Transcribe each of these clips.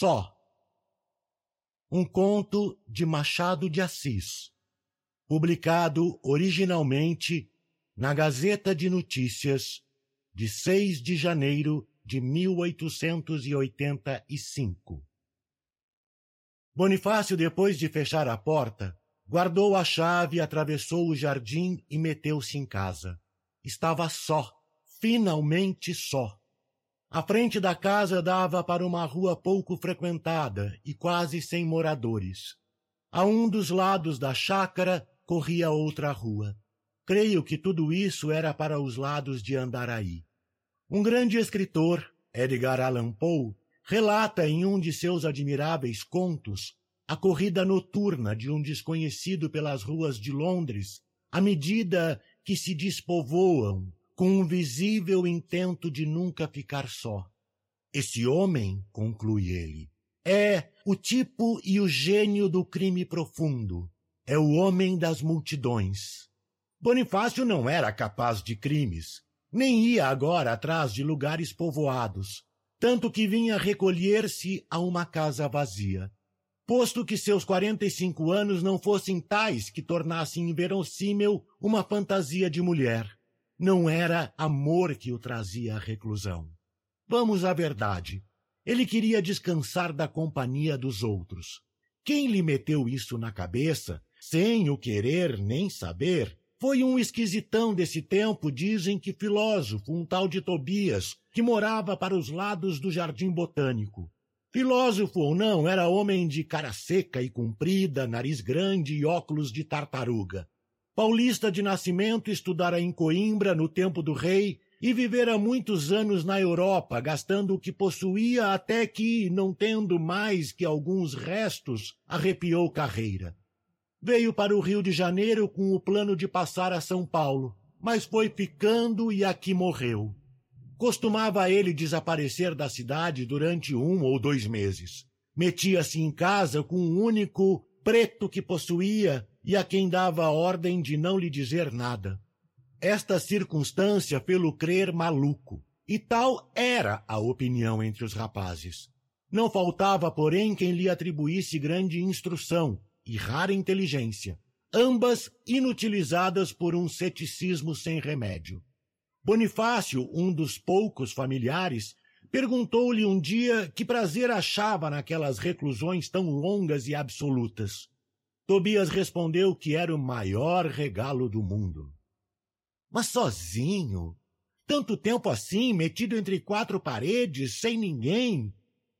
Só. Um conto de Machado de Assis, publicado originalmente na Gazeta de Notícias de 6 de janeiro de 1885. Bonifácio, depois de fechar a porta, guardou a chave, atravessou o jardim e meteu-se em casa. Estava só, finalmente só. A frente da casa dava para uma rua pouco frequentada e quase sem moradores. A um dos lados da chácara corria outra rua. Creio que tudo isso era para os lados de Andaraí. Um grande escritor, Edgar Allan Poe, relata em um de seus admiráveis contos a corrida noturna de um desconhecido pelas ruas de Londres, à medida que se despovoam com um visível intento de nunca ficar só. Esse homem, conclui ele, é o tipo e o gênio do crime profundo. É o homem das multidões. Bonifácio não era capaz de crimes, nem ia agora atrás de lugares povoados, tanto que vinha recolher-se a uma casa vazia. Posto que seus quarenta e cinco anos não fossem tais que tornassem inverossímil uma fantasia de mulher não era amor que o trazia à reclusão. Vamos à verdade. Ele queria descansar da companhia dos outros. Quem lhe meteu isso na cabeça, sem o querer nem saber, foi um esquisitão desse tempo, dizem que filósofo, um tal de Tobias, que morava para os lados do jardim botânico. Filósofo ou não, era homem de cara seca e comprida, nariz grande e óculos de tartaruga. Paulista de nascimento, estudara em Coimbra no tempo do rei e vivera muitos anos na Europa, gastando o que possuía até que, não tendo mais que alguns restos, arrepiou carreira. Veio para o Rio de Janeiro com o plano de passar a São Paulo, mas foi ficando e aqui morreu. Costumava ele desaparecer da cidade durante um ou dois meses. Metia-se em casa com um único preto que possuía e a quem dava a ordem de não lhe dizer nada. Esta circunstância fê-lo crer maluco, e tal era a opinião entre os rapazes. Não faltava, porém, quem lhe atribuísse grande instrução e rara inteligência, ambas inutilizadas por um ceticismo sem remédio. Bonifácio, um dos poucos familiares, perguntou-lhe um dia que prazer achava naquelas reclusões tão longas e absolutas. Tobias respondeu que era o maior regalo do mundo. Mas sozinho? Tanto tempo assim, metido entre quatro paredes, sem ninguém?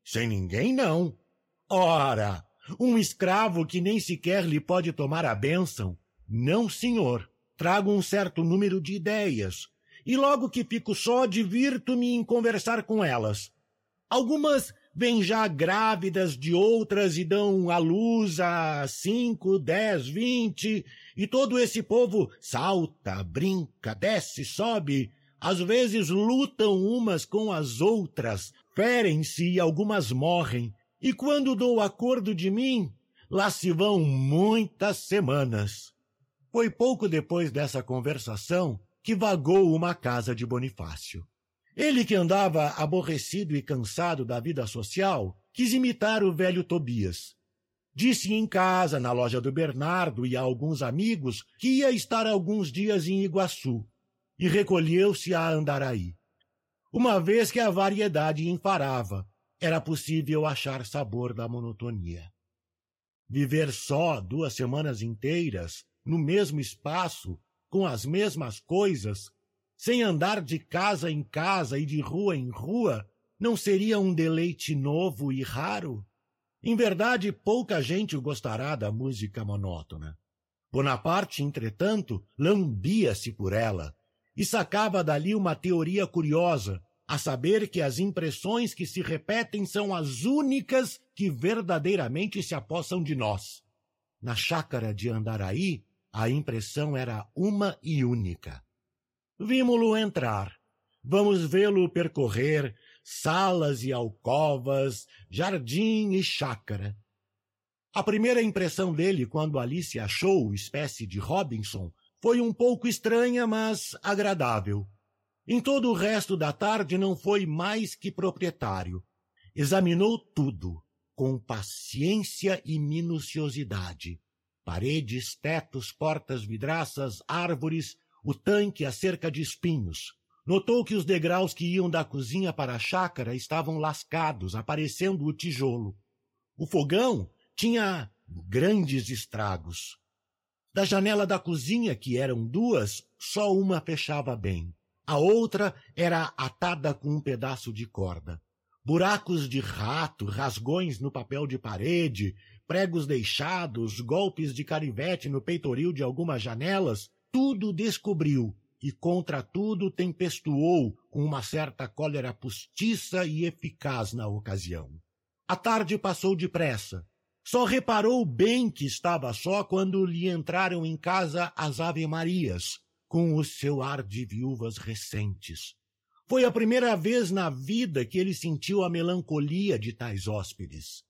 Sem ninguém, não. Ora, um escravo que nem sequer lhe pode tomar a bênção? Não, senhor. Trago um certo número de ideias. E logo que fico só, divirto-me em conversar com elas. Algumas vêm já grávidas de outras e dão à luz a cinco, dez, vinte, e todo esse povo salta, brinca, desce, sobe, às vezes lutam umas com as outras, ferem-se e algumas morrem, e quando dou acordo de mim, lá se vão muitas semanas. Foi pouco depois dessa conversação que vagou uma casa de Bonifácio. Ele que andava aborrecido e cansado da vida social, quis imitar o velho Tobias. Disse em casa, na loja do Bernardo e a alguns amigos que ia estar alguns dias em Iguaçu e recolheu-se a Andaraí. Uma vez que a variedade enfarava, era possível achar sabor da monotonia. Viver só duas semanas inteiras, no mesmo espaço, com as mesmas coisas, sem andar de casa em casa e de rua em rua, não seria um deleite novo e raro? Em verdade, pouca gente gostará da música monótona. Bonaparte, entretanto, lambia-se por ela e sacava dali uma teoria curiosa, a saber que as impressões que se repetem são as únicas que verdadeiramente se apossam de nós. Na chácara de Andaraí, a impressão era uma e única. Vimo-lo entrar. Vamos vê-lo percorrer salas e alcovas, jardim e chácara. A primeira impressão dele quando ali se achou, espécie de Robinson, foi um pouco estranha, mas agradável. Em todo o resto da tarde não foi mais que proprietário. Examinou tudo. com paciência e minuciosidade. Paredes, tetos, portas vidraças, árvores, o tanque, a cerca de espinhos. Notou que os degraus que iam da cozinha para a chácara estavam lascados, aparecendo o tijolo. O fogão tinha grandes estragos. Da janela da cozinha, que eram duas, só uma fechava bem. A outra era atada com um pedaço de corda. Buracos de rato, rasgões no papel de parede, pregos deixados, golpes de carivete no peitoril de algumas janelas, tudo descobriu e contra tudo tempestuou com uma certa cólera postiça e eficaz na ocasião. A tarde passou depressa. Só reparou bem que estava só quando lhe entraram em casa as Ave-Marias, com o seu ar de viúvas recentes. Foi a primeira vez na vida que ele sentiu a melancolia de tais hóspedes.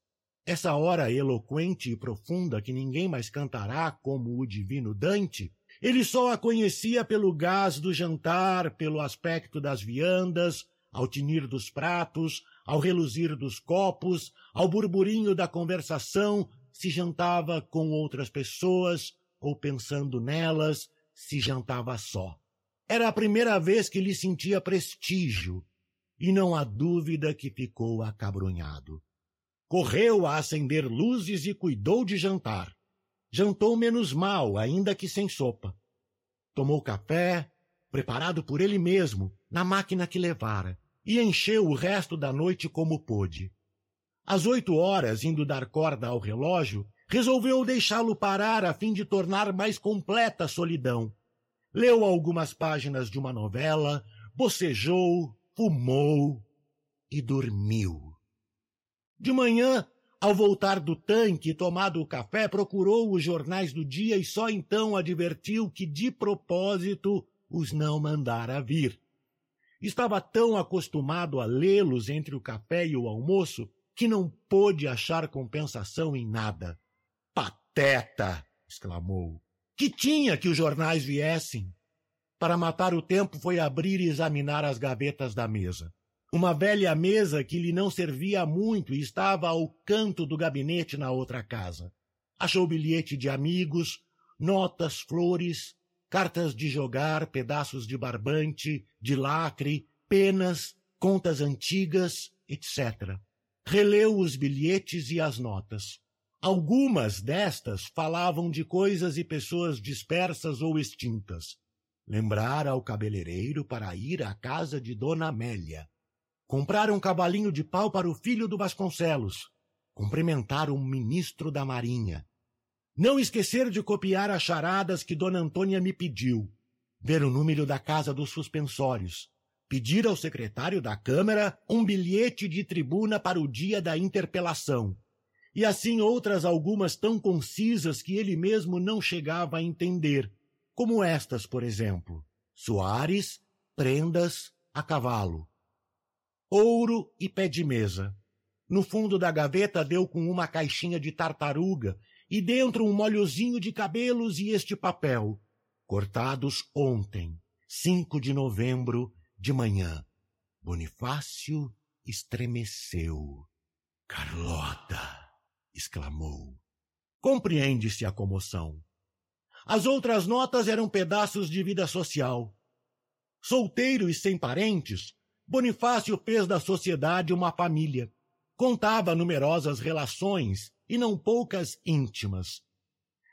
Essa hora eloquente e profunda que ninguém mais cantará como o divino Dante, ele só a conhecia pelo gás do jantar, pelo aspecto das viandas, ao tinir dos pratos, ao reluzir dos copos, ao burburinho da conversação, se jantava com outras pessoas ou pensando nelas, se jantava só. Era a primeira vez que lhe sentia prestígio, e não há dúvida que ficou acabrunhado. Correu a acender luzes e cuidou de jantar. Jantou menos mal, ainda que sem sopa. Tomou café, preparado por ele mesmo, na máquina que levara, e encheu o resto da noite como pôde. Às oito horas, indo dar corda ao relógio, resolveu deixá-lo parar a fim de tornar mais completa a solidão. Leu algumas páginas de uma novela, bocejou, fumou e dormiu. De manhã, ao voltar do tanque tomado o café, procurou os jornais do dia e só então advertiu que, de propósito, os não mandara vir. Estava tão acostumado a lê-los entre o café e o almoço que não pôde achar compensação em nada. Pateta! exclamou. Que tinha que os jornais viessem? Para matar o tempo, foi abrir e examinar as gavetas da mesa. Uma velha mesa que lhe não servia muito e estava ao canto do gabinete na outra casa. Achou bilhete de amigos, notas, flores, cartas de jogar, pedaços de barbante, de lacre, penas, contas antigas, etc. Releu os bilhetes e as notas. Algumas destas falavam de coisas e pessoas dispersas ou extintas. Lembrara ao cabeleireiro para ir à casa de Dona Amélia. Comprar um cavalinho de pau para o filho do Vasconcelos. Cumprimentar um ministro da Marinha. Não esquecer de copiar as charadas que Dona Antônia me pediu. Ver o número da casa dos suspensórios pedir ao secretário da Câmara um bilhete de tribuna para o dia da interpelação, e assim outras algumas tão concisas que ele mesmo não chegava a entender, como estas, por exemplo. Soares, prendas, a cavalo. Ouro e pé de mesa. No fundo da gaveta deu com uma caixinha de tartaruga e dentro um molhozinho de cabelos e este papel, cortados ontem, 5 de novembro de manhã, Bonifácio estremeceu. Carlota! exclamou. Compreende-se a comoção. As outras notas eram pedaços de vida social. Solteiro e sem parentes, Bonifácio fez da sociedade uma família. Contava numerosas relações e não poucas íntimas.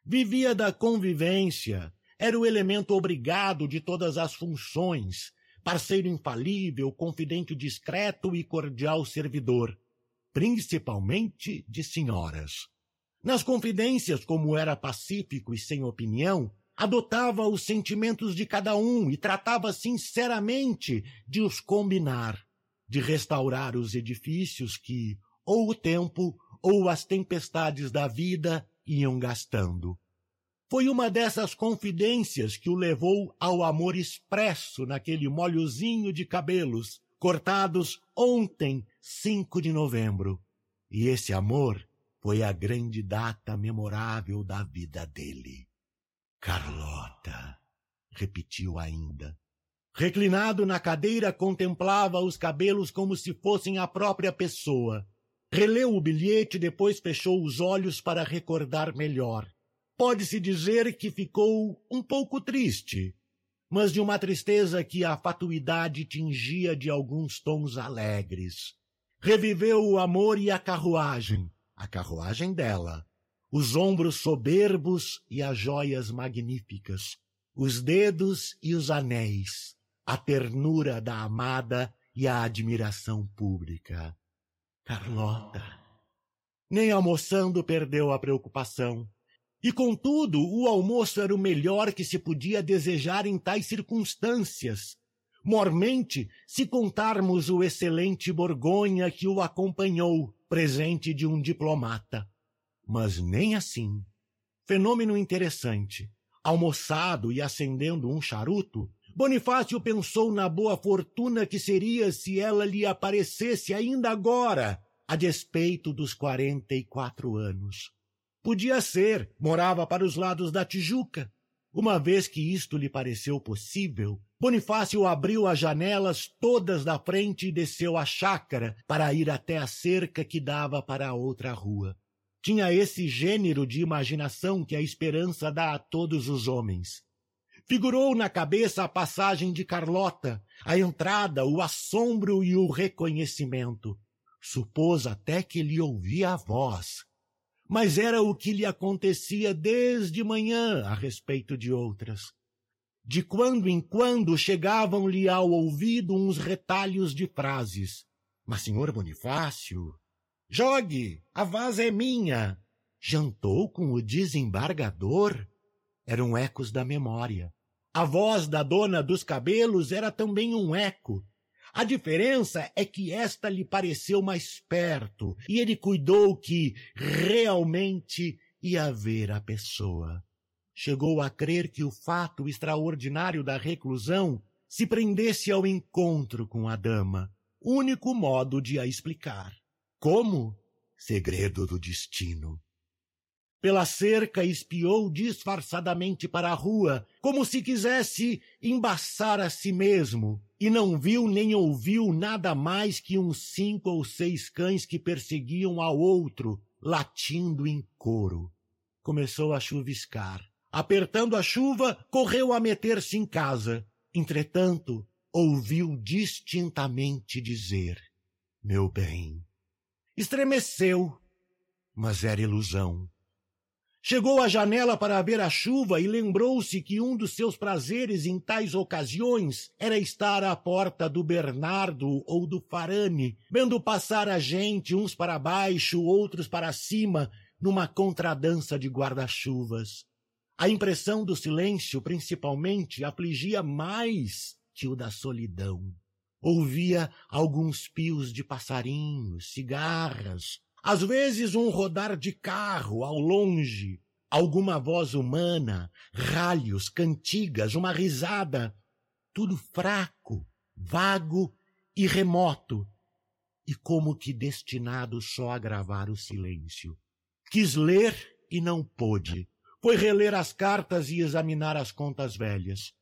Vivia da convivência, era o elemento obrigado de todas as funções, parceiro infalível, confidente discreto e cordial servidor, principalmente de senhoras. Nas confidências, como era pacífico e sem opinião, adotava os sentimentos de cada um e tratava sinceramente de os combinar, de restaurar os edifícios que, ou o tempo, ou as tempestades da vida iam gastando. Foi uma dessas confidências que o levou ao amor expresso naquele molhozinho de cabelos, cortados ontem, 5 de novembro. E esse amor foi a grande data memorável da vida dele. Carlota, repetiu ainda. Reclinado na cadeira, contemplava os cabelos como se fossem a própria pessoa. Releu o bilhete depois fechou os olhos para recordar melhor. Pode-se dizer que ficou um pouco triste, mas de uma tristeza que a fatuidade tingia de alguns tons alegres. Reviveu o amor e a carruagem, a carruagem dela, os ombros soberbos e as joias magníficas, os dedos e os anéis, a ternura da amada e a admiração pública. Carlota. Nem almoçando perdeu a preocupação. E contudo, o almoço era o melhor que se podia desejar em tais circunstâncias, mormente se contarmos o excelente Borgonha que o acompanhou, presente de um diplomata. Mas nem assim. Fenômeno interessante. Almoçado e acendendo um charuto, Bonifácio pensou na boa fortuna que seria se ela lhe aparecesse ainda agora, a despeito dos quarenta e quatro anos. Podia ser, morava para os lados da Tijuca. Uma vez que isto lhe pareceu possível, Bonifácio abriu as janelas todas da frente e desceu a chácara para ir até a cerca que dava para a outra rua. Tinha esse gênero de imaginação que a esperança dá a todos os homens. Figurou na cabeça a passagem de Carlota, a entrada, o assombro e o reconhecimento. Supôs até que lhe ouvia a voz. Mas era o que lhe acontecia desde manhã a respeito de outras. De quando em quando chegavam-lhe ao ouvido uns retalhos de frases. Mas, senhor Bonifácio, Jogue, a vaza é minha. Jantou com o desembargador? Eram ecos da memória. A voz da dona dos cabelos era também um eco. A diferença é que esta lhe pareceu mais perto e ele cuidou que realmente ia ver a pessoa. Chegou a crer que o fato extraordinário da reclusão se prendesse ao encontro com a dama, único modo de a explicar. Como? Segredo do destino. Pela cerca espiou disfarçadamente para a rua, como se quisesse embaçar a si mesmo, e não viu nem ouviu nada mais que uns cinco ou seis cães que perseguiam ao outro, latindo em coro. Começou a chuviscar. Apertando a chuva, correu a meter-se em casa. Entretanto, ouviu distintamente dizer: Meu bem, Estremeceu, mas era ilusão. Chegou à janela para ver a chuva e lembrou-se que um dos seus prazeres em tais ocasiões era estar à porta do Bernardo ou do Farane, vendo passar a gente uns para baixo, outros para cima, numa contradança de guarda-chuvas. A impressão do silêncio, principalmente, afligia mais que o da solidão. Ouvia alguns pios de passarinhos, cigarras, às vezes um rodar de carro ao longe, alguma voz humana, ralhos, cantigas, uma risada, tudo fraco, vago e remoto, e como que destinado só a gravar o silêncio. Quis ler e não pôde. Foi reler as cartas e examinar as contas velhas.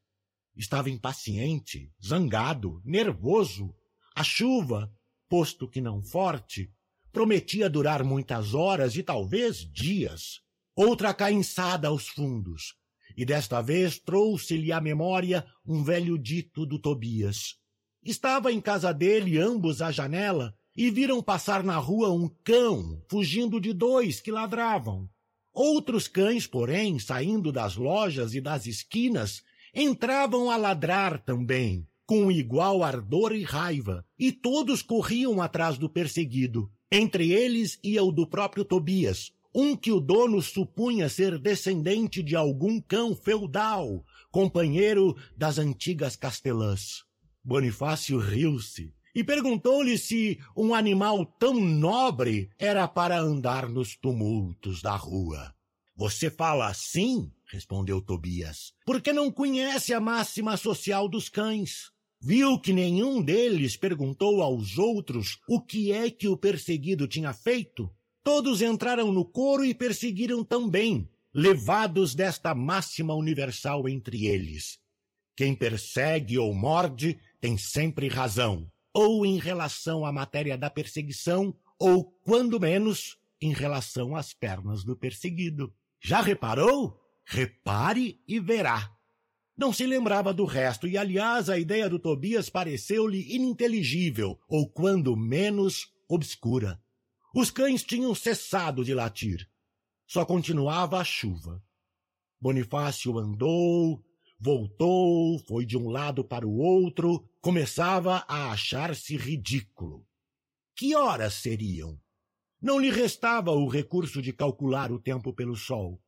Estava impaciente, zangado, nervoso. A chuva, posto que não forte, prometia durar muitas horas e talvez dias. Outra cainçada aos fundos. E desta vez trouxe-lhe à memória um velho dito do Tobias. Estava em casa dele, ambos à janela, e viram passar na rua um cão, fugindo de dois que ladravam. Outros cães, porém, saindo das lojas e das esquinas, entravam a ladrar também, com igual ardor e raiva, e todos corriam atrás do perseguido. Entre eles ia o do próprio Tobias, um que o dono supunha ser descendente de algum cão feudal, companheiro das antigas castelãs. Bonifácio riu-se e perguntou-lhe se um animal tão nobre era para andar nos tumultos da rua. Você fala assim? Respondeu Tobias, porque não conhece a máxima social dos cães. Viu que nenhum deles perguntou aos outros o que é que o perseguido tinha feito? Todos entraram no coro e perseguiram também, levados desta máxima universal entre eles. Quem persegue ou morde tem sempre razão, ou em relação à matéria da perseguição, ou, quando menos, em relação às pernas do perseguido. Já reparou? Repare e verá. Não se lembrava do resto, e aliás a ideia do Tobias pareceu-lhe ininteligível, ou quando menos, obscura. Os cães tinham cessado de latir. Só continuava a chuva. Bonifácio andou, voltou, foi de um lado para o outro, começava a achar-se ridículo. Que horas seriam? Não lhe restava o recurso de calcular o tempo pelo sol.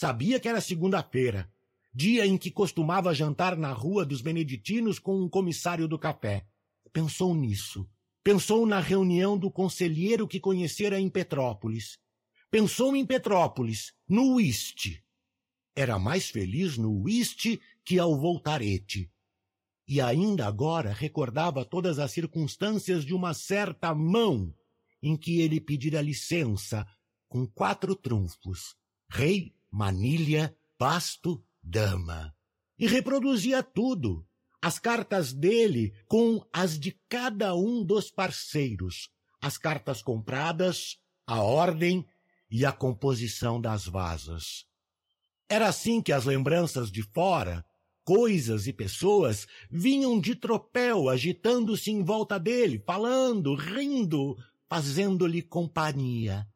Sabia que era segunda-feira, dia em que costumava jantar na rua dos Beneditinos com um comissário do café. Pensou nisso. Pensou na reunião do conselheiro que conhecera em Petrópolis. Pensou em Petrópolis, no uíste. Era mais feliz no uíste que ao voltarete. E ainda agora recordava todas as circunstâncias de uma certa mão em que ele pedira licença com quatro trunfos: rei, manilha, pasto, dama. E reproduzia tudo, as cartas dele com as de cada um dos parceiros, as cartas compradas, a ordem e a composição das vasas. Era assim que as lembranças de fora, coisas e pessoas, vinham de tropel agitando-se em volta dele, falando, rindo, fazendo-lhe companhia.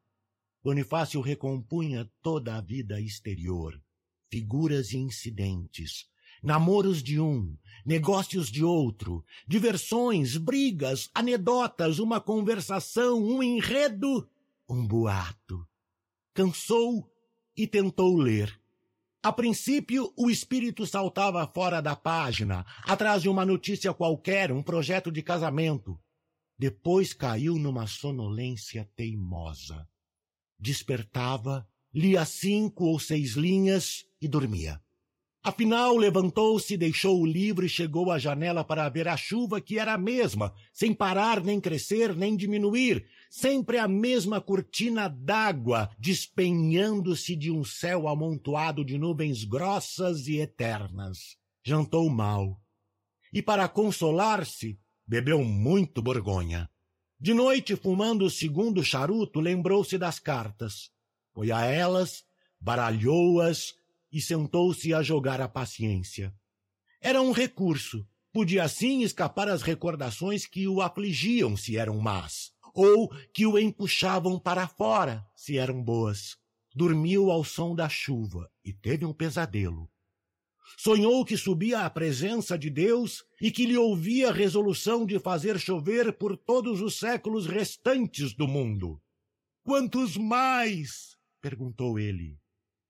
Bonifácio recompunha toda a vida exterior, figuras e incidentes, namoros de um, negócios de outro, diversões, brigas, anedotas, uma conversação, um enredo, um boato. Cansou e tentou ler. A princípio, o espírito saltava fora da página, atrás de uma notícia qualquer, um projeto de casamento. Depois caiu numa sonolência teimosa. Despertava, lia cinco ou seis linhas e dormia. Afinal, levantou-se, deixou o livro e chegou à janela para ver a chuva que era a mesma, sem parar, nem crescer, nem diminuir, sempre a mesma cortina d'água despenhando-se de um céu amontoado de nuvens grossas e eternas. Jantou mal. E para consolar-se, Bebeu muito borgonha. De noite, fumando o segundo charuto, lembrou-se das cartas. Foi a elas, baralhou-as e sentou-se a jogar a paciência. Era um recurso. Podia assim escapar às recordações que o afligiam se eram más, ou que o empuxavam para fora se eram boas. Dormiu ao som da chuva e teve um pesadelo. Sonhou que subia à presença de Deus e que lhe ouvia a resolução de fazer chover por todos os séculos restantes do mundo. Quantos mais? perguntou ele.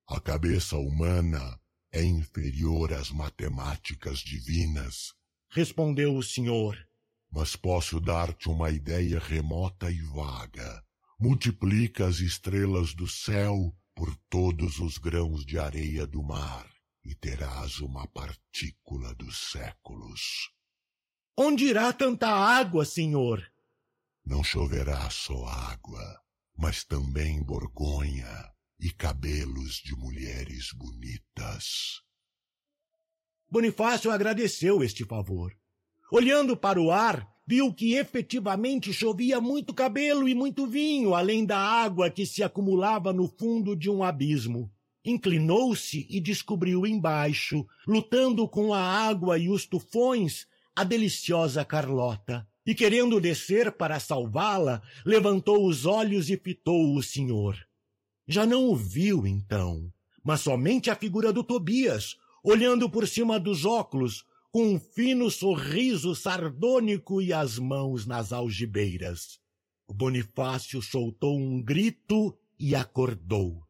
A cabeça humana é inferior às matemáticas divinas, respondeu o senhor. Mas posso dar-te uma ideia remota e vaga. Multiplica as estrelas do céu por todos os grãos de areia do mar e terás uma partícula dos séculos. Onde irá tanta água, senhor? Não choverá só água, mas também borgonha e cabelos de mulheres bonitas. Bonifácio agradeceu este favor. Olhando para o ar, viu que efetivamente chovia muito cabelo e muito vinho, além da água que se acumulava no fundo de um abismo. Inclinou-se e descobriu embaixo, lutando com a água e os tufões, a deliciosa Carlota. E querendo descer para salvá-la, levantou os olhos e fitou o senhor. Já não o viu, então, mas somente a figura do Tobias, olhando por cima dos óculos, com um fino sorriso sardônico e as mãos nas algibeiras. Bonifácio soltou um grito e acordou.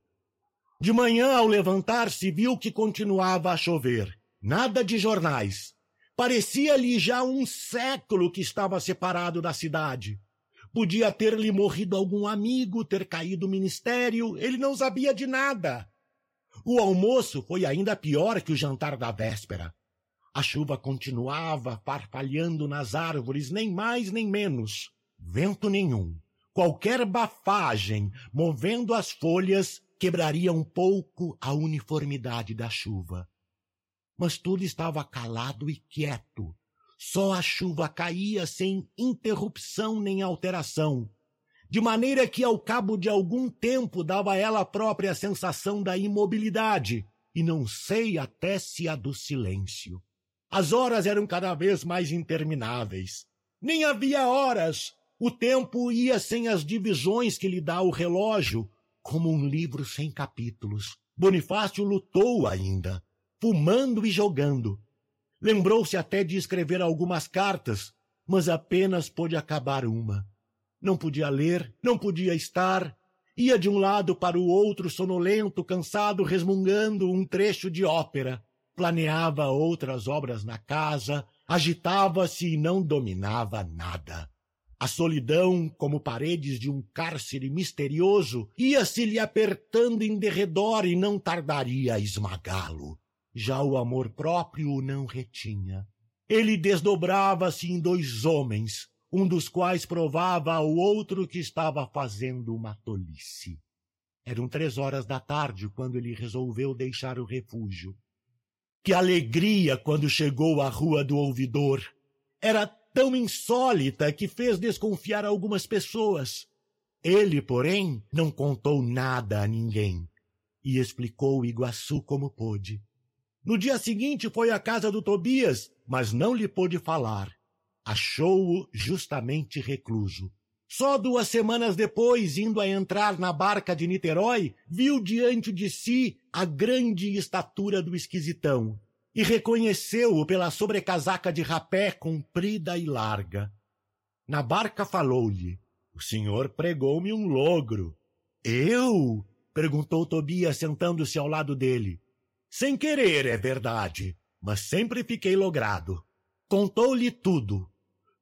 De manhã, ao levantar-se, viu que continuava a chover. Nada de jornais. Parecia-lhe já um século que estava separado da cidade. Podia ter-lhe morrido algum amigo, ter caído o ministério, ele não sabia de nada. O almoço foi ainda pior que o jantar da véspera. A chuva continuava farfalhando nas árvores, nem mais nem menos. Vento nenhum. Qualquer bafagem, movendo as folhas, quebraria um pouco a uniformidade da chuva. Mas tudo estava calado e quieto. Só a chuva caía sem interrupção nem alteração. de maneira que ao cabo de algum tempo dava ela própria a sensação da imobilidade, e não sei até se a do silêncio. As horas eram cada vez mais intermináveis. Nem havia horas. O tempo ia sem as divisões que lhe dá o relógio, como um livro sem capítulos. Bonifácio lutou ainda, fumando e jogando. Lembrou-se até de escrever algumas cartas, mas apenas pôde acabar uma. Não podia ler, não podia estar. Ia de um lado para o outro, sonolento, cansado, resmungando um trecho de ópera. Planeava outras obras na casa, agitava-se e não dominava nada. A solidão, como paredes de um cárcere misterioso, ia-se-lhe apertando em derredor e não tardaria a esmagá-lo. Já o amor próprio o não retinha. Ele desdobrava-se em dois homens, um dos quais provava ao outro que estava fazendo uma tolice. Eram três horas da tarde quando ele resolveu deixar o refúgio. Que alegria quando chegou à Rua do Ouvidor! Era tão insólita que fez desconfiar algumas pessoas. Ele, porém, não contou nada a ninguém e explicou Iguaçu como pôde. No dia seguinte foi à casa do Tobias, mas não lhe pôde falar achou-o justamente recluso. Só duas semanas depois, indo a entrar na barca de Niterói, viu diante de si a grande estatura do esquisitão e reconheceu-o pela sobrecasaca de rapé comprida e larga. Na barca falou-lhe: O senhor pregou-me um logro. Eu? perguntou Tobias, sentando-se ao lado dele. Sem querer, é verdade, mas sempre fiquei logrado. Contou-lhe tudo,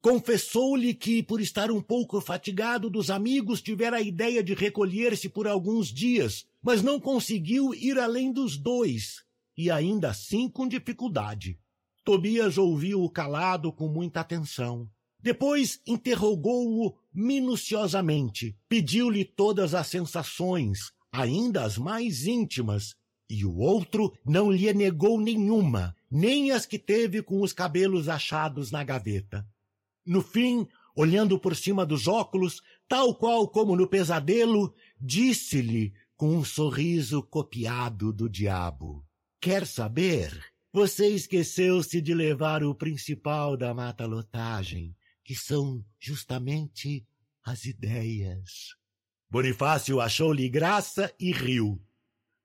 Confessou-lhe que, por estar um pouco fatigado dos amigos, tivera a ideia de recolher-se por alguns dias, mas não conseguiu ir além dos dois, e ainda assim com dificuldade. Tobias ouviu-o calado com muita atenção. Depois interrogou-o minuciosamente, pediu-lhe todas as sensações, ainda as mais íntimas, e o outro não lhe negou nenhuma, nem as que teve com os cabelos achados na gaveta. No fim, olhando por cima dos óculos, tal qual como no pesadelo, disse-lhe com um sorriso copiado do diabo: Quer saber? Você esqueceu-se de levar o principal da mata-lotagem, que são justamente as ideias. Bonifácio achou-lhe graça e riu.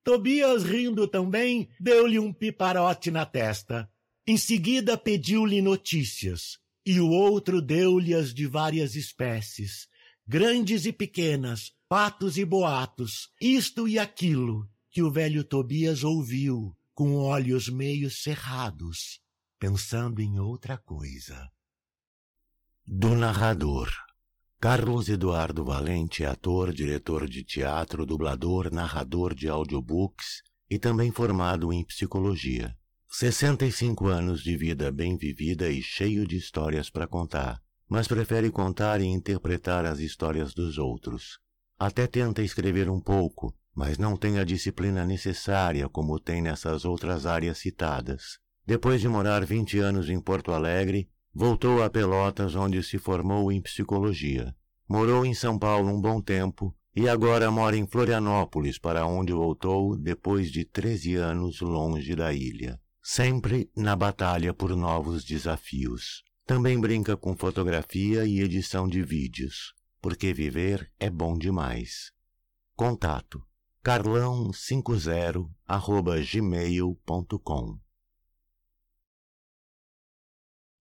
Tobias, rindo também, deu-lhe um piparote na testa. Em seguida pediu-lhe notícias e o outro deu-lhe-as de várias espécies, grandes e pequenas, patos e boatos, isto e aquilo, que o velho Tobias ouviu, com olhos meio cerrados, pensando em outra coisa. Do narrador. Carlos Eduardo Valente é ator, diretor de teatro, dublador, narrador de audiobooks e também formado em psicologia. 65 anos de vida bem vivida e cheio de histórias para contar, mas prefere contar e interpretar as histórias dos outros. Até tenta escrever um pouco, mas não tem a disciplina necessária como tem nessas outras áreas citadas. Depois de morar 20 anos em Porto Alegre, voltou a Pelotas, onde se formou em psicologia. Morou em São Paulo um bom tempo e agora mora em Florianópolis, para onde voltou depois de 13 anos longe da ilha sempre na batalha por novos desafios. Também brinca com fotografia e edição de vídeos, porque viver é bom demais. Contato carlão50 arroba gmail.com